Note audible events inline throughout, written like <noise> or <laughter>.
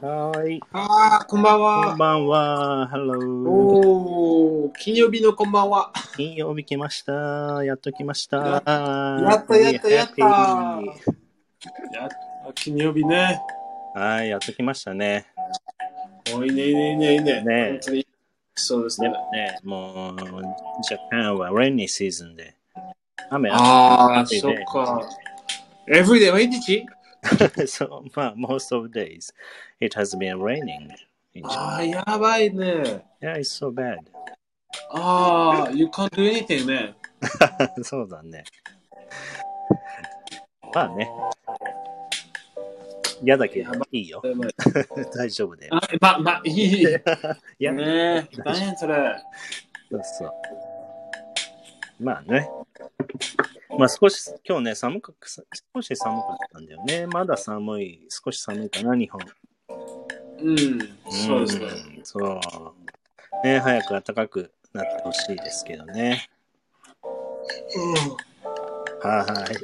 はーい。ああ、こんばんこはん。ばんは。Hello。おー、金曜日のこんばんは。金曜日来ました。やっと来ました。やったやったやったや金曜日ね。はい、やっと来ましたね。おいいねいいねいいねいいね。ねそうですね。ね、もう、ジャパンは rainy season で。雨ああ、そっか。every day 毎日？そう、まあ、most of days it has been raining. ああ、やばいね。Yeah, it's so bad. ああ、you can't do anything ね。そうだね。まあね。嫌だけど、いいよ。大丈夫だよ。あま、ま、いい。いや、ねえ、大変それ。そうそう。まあね。まあ少し、今日ね、寒く、少し寒かったんだよね。まだ寒い、少し寒いかな、日本。うん、そうですね。んそう。ね、早く暖かくなってほしいですけどね。はい。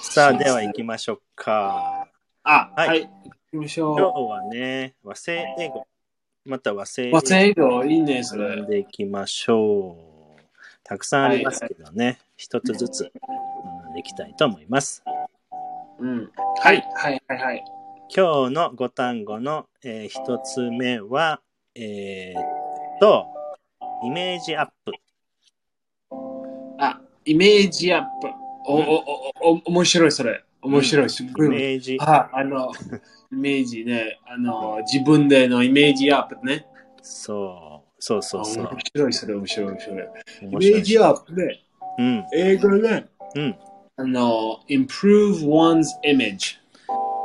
さあ、では行きましょうか。あ、はいはい。行きましょ今日う。はね、和製英語、また和製和製英語、いいね、それ。でいきましょう。たくさんありますけどね、一つずつ学んでいきたいと思います。うん。はい、はい、はい、はい。今日の5単語の、えー一つ目は、えーっと、イメージアップ。あ、イメージアップ。お、お、お、お、面白い、それ。面白い、すっごイい。メージ、あ、あの、<laughs> イメージね。あの、自分でのイメージアップね。そう、そうそうそう。面白い、それ、面白い、面白い。イ面メ白いージアップね。うん、英語ね。うん。あの、improve one's image。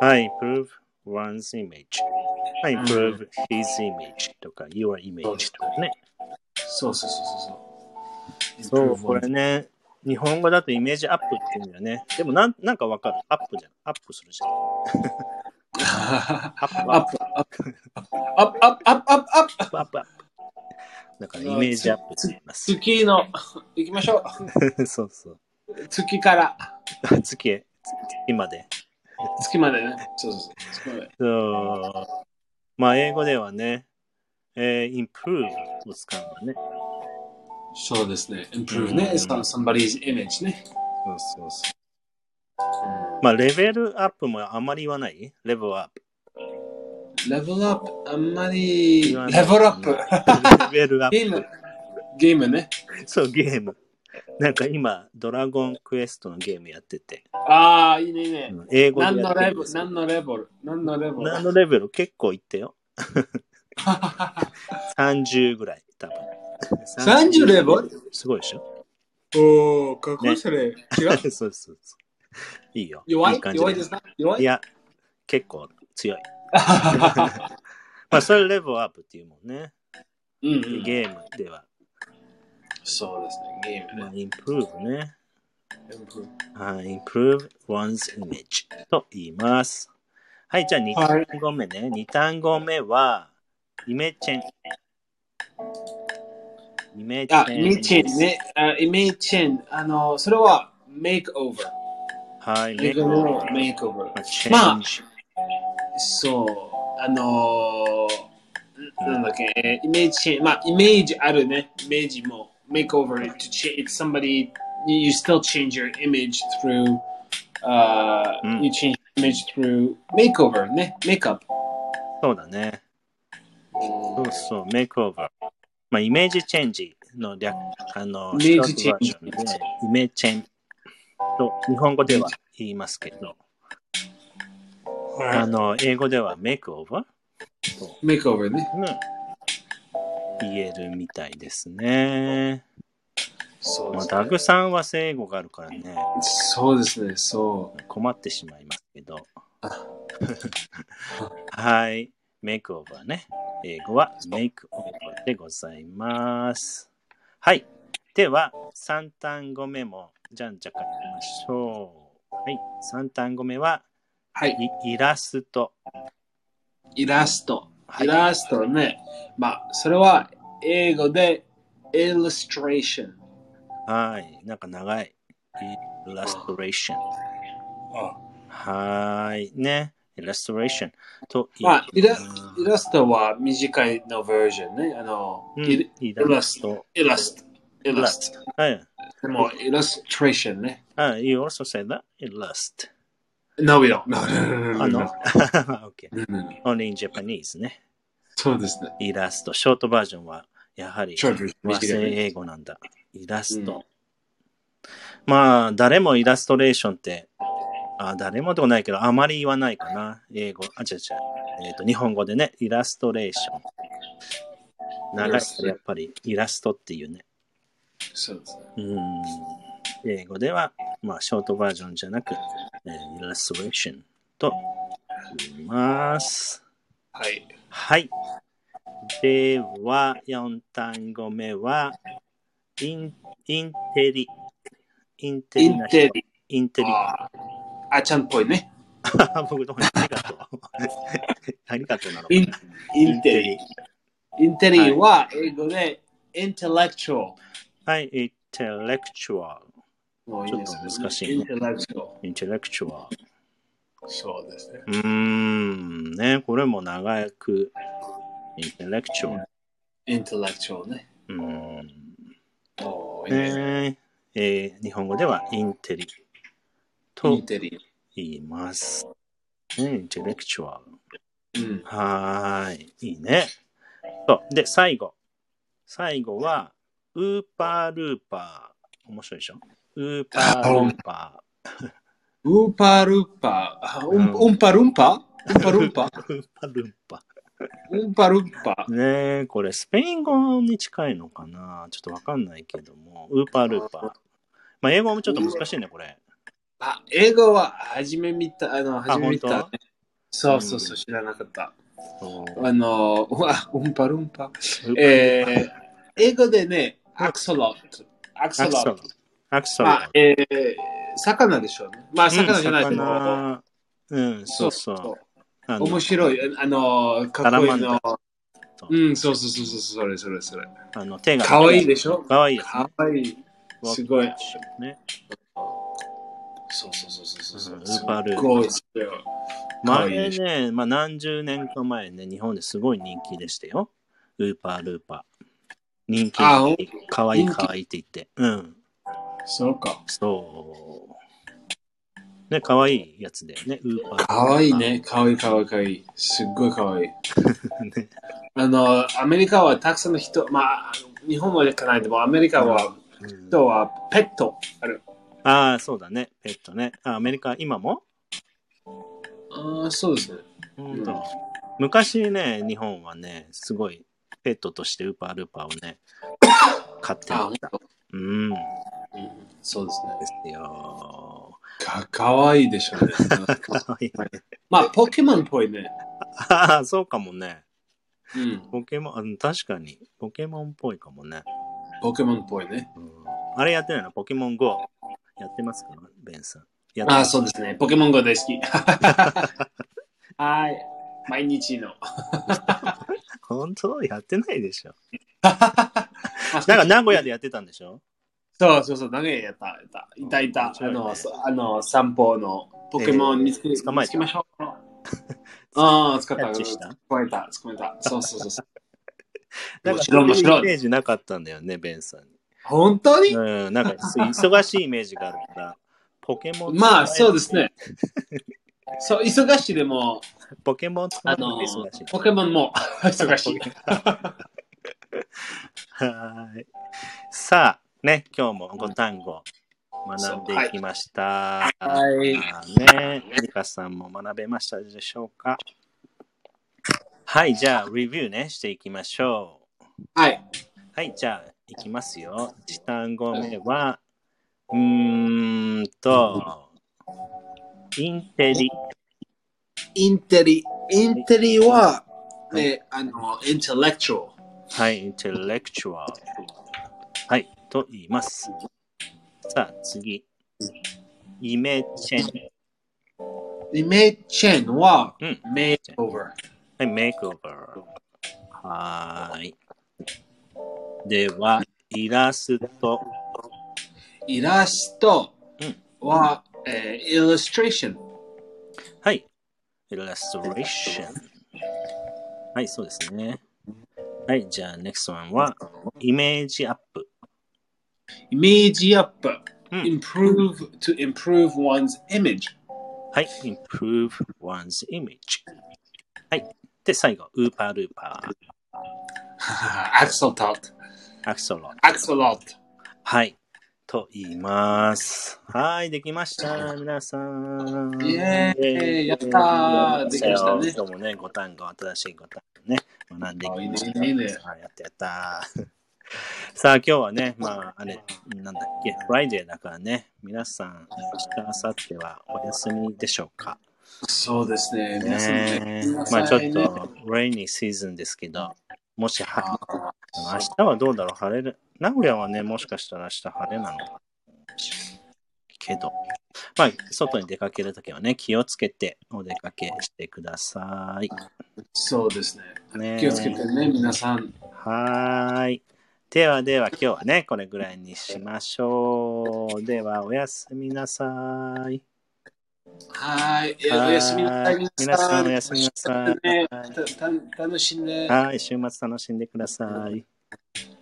はい、improve one's image. はい、improve his image とか、your image とかね。そうそうそうそう。そう、これね、日本語だとイメージアップって言うんだよね。でもなん、なんかわかる？アップじゃん。アップするじゃん。アップ、アッアップ、アップ、アップ、アップ、アップ、アップ、アップ。プ、アップ、アップ。だからイメージアップって言います。月の、行きましょ <laughs> そうそう。う。月から、月へ、月まで。月までね。そうそうそう。そう。まあ、英語ではね、えー、improve を使うんだね。そうですね。improve ね。うん some- somebody's image ね。そうそうそう。まあ、レベルアップもあんまり言わない？レベルアップ。レベルアップ、あんまり、レベルアップ。レベルアップ。ゲーム、ゲームね。そう、ゲーム。なんか今、ドラゴンクエストのゲームやってて、ああ、いいね、いいね。うん英語で何のレベル何のレベル何のレベル？何のレベル？結構いってよ。<laughs> 30ぐらい、多分。<laughs> 30レベル？すごいでしょ？おー、かっこいねいそれ。違う？<laughs> そうそうそう。いいよ。弱い？いい感じ弱いですか？弱い？いや、結構強い。<laughs> まあ、それレベルアップっていうもんね。うんうんゲームでは。そうですね、ゲーまあ、ムね。インプルーブね。improve はい、improve one's image と言います。はい、じゃあ2はい単語目ね。2単語目は、イメチェン。イメチェン。あ、イメチェンね。あイメチェン。あの、それは、makeover。はい、英語の makeover。まあ。そう、あのー、なんだっけ、えーイメージまあ、イメージあるね。イメージも、makeover, to change, somebody, you still change your image through, uh, うん you change your image through makeover ね。makeup。そうだね。そうそう、 makeover。まあ、イメージチェンジの略、あの、イメージチェンジイメージチェンジと日本語では言いますけど、あの、英語では makeover makeover ね。ーね、言えるみたいですね。まあ、そうですね。ダグさんは英語があるからね、そうですね、そ困ってしまいますけど。あ <laughs> はい。メイクオーバーね。英語はメイクオーバーでございます。はい。では、3単語目もじゃんじゃかいきましょう。はい。3単語目は、う。はい。いイラスト。イラスト。はいイラストね。まあ、それは英語で illustration。はい。なんか長い。イラストレーション。はーい。ね。illustration とまあ、イライラストは短いのバージョンね。あの、うんイイラスト。イラスト。イラスト。はい。でも、イラストレーションね。あ、you also said that? Illust. No, we don't. No, no, no, あ no, の no, ?OK. no, no, no. Only in Japanese ね。そうですね。イラスト。ショートバージョンは、やはり和製英語なんだ。イラスト。まあ、誰もイラストレーションって、あ誰もでもないけど、あまり言わないかな。英語。あ、違う違う。えっ、と、日本語でね、イラストレーション。長いからやっぱりイラストっていうね。そうですね。うん。英語では、まあ、ショートバージョンじゃなく、えーイラストレーションと言います。はい。はい。では、4単語目は、インインテリ。インテイリな人ンテリ。インテリ。ああちゃんっぽいね。<laughs> 僕どうもありがとう。ありがとうなの。インインテリ。。インテリは英語で intellectual。はい、インテレクチュアル。もういいですねちょっと難しいね。Intellectual。そうですね。うーん、ね、これも長く、 intellectual。intellectual ね。うーん。おーいいですねねえー日本語ではインテリと。言います。ね、 intellectual。うん。はーい。いいね。そう。で、最後。最後は、ウーパールーパー。面白いでしょ？ウーパールーパウーパールーパー。あうんうんうんぱるんぱうんぱるんぱー？ウーパールーパうんぱるんぱー。ねえ、これスペイン語に近いのかな？ちょっとわかんないけども。ウーパールーパー。まあ、英語もちょっと難しいね、これ。あ、英語は初め見た、あの、初め見本た。そうそうそう、知らなかった。あの、うわ、うんぱるんぱ。ウーパーえー、英語でね、アクソロット。アクソロット。アクソロまあ、えー、魚でしょうね。まあ、魚じゃないけど、魚うん、そうそう。あの面白い。あの、かっこいいのううん、そうそうそうそう、それそれそれ。あの手が。かわいいでしょ？かわいいやつかわいい。すごい。ね。そうそうそうそうそう。うんすウーパール前ね、まあ何十年か前ね、日本ですごい人気でしたよ。ウーパールーパー。人気。かわいいかわいいって言って。うん。そうか。そう。ね、かわいいやつでね、ウーパー。かわいい。ね。かわいいかわいいかわいい。すっごいかわいい。<laughs> ね、あの、アメリカはたくさんの人、まあ、日本はじゃないでも、アメリカはうん人はペットある。ああ、そうだね。ペットね。あアメリカ、今も、ああ、そうですね。うん昔ね、日本はね、すごいペットとしてウーパールーパーをね、<laughs> 飼ってあました。本うん。そうですね。すよ。か、かわいいでしょうね。かわいいね。まあ、ポケモンっぽいね。ああ、そうかもね。うん。ポケモン、あ確かに。ポケモンっぽいかもね。ポケモンっぽいね。うん、あれやってないの？ポケモン GO。やってますか？ベンさん。ああ、そうですね。ポケモン GO 大好き。<laughs> はい。毎日の。<laughs> 本当？やってないでしょ。<laughs> ななんか名古屋でやってたんでしょ？そうそうそう、長いやった、やった。いたいた。あの、そあの散歩のポケモン見つけ、えー見つけましょう。<laughs> ああ、使った。キャッチした捕まえた。そうそうそう。<laughs> なんかそういうイ。メージなかったんだよね、ベンさんに。本当に？うん、なんか忙しいイメージがあるから、ポケモン。まあ、そうですね。。そう、忙しいでも、ポケモンあのが忙しい。ポケモンも忙しい。<laughs> はい。さあ、ね、今日も5単語学んでいきました。はいまあね、ミカさんも学べましたでしょうか？はい、じゃあ、レビューね、していきましょう。はい。はい、じゃあ、いきますよ。1単語目は、うーんと、インテリ。インテリ、インテリは、ね、あの、インテレクチュはい、インテレクチュアル。はい、と言います。さあ、次。イメチェン。イメチェンは、うんメイクオーバー。はい、メイクオーバー。はーい。では、イラスト。イラストうんは、えー、イラストレーション。はい。illustration。はい、そうですね。はい、じゃあ next one はイメージアップ。イメージアップ。うん improve to improve one's image. はい、improve one's image。はい。で、最後、ウーパールーパー。Axolotl. Axolo. Axolotl. はい。と言います。はい、できました。皆さん。イエーイやったーできましたね今日もね、5単語、新しい5単語ね、学んでいきましいいねいいねはい、やったやった。<laughs> さあ、今日はね、まあ、あれ、なんだっけ、 Friday だからね、皆さん、明日、明後日はお休みでしょうか。そうですね。皆さんねまあ、ちょっと、レイニーシーズンですけど、もしは、あ明日はどうだろう晴れる。名古屋はね、もしかしたら明日晴れなのかな。けど、まあ、外に出かけるときはね、気をつけてお出かけしてください。そうですね。ね気をつけてね、皆さん。はーい。ではでは今日はね、これぐらいにしましょう。では、おやすみなさい。はい。おやすみなさい。皆さんおやすみなさい楽しんで。はい、週末楽しんでください。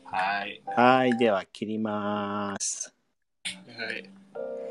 はい。はい、では切ります。はい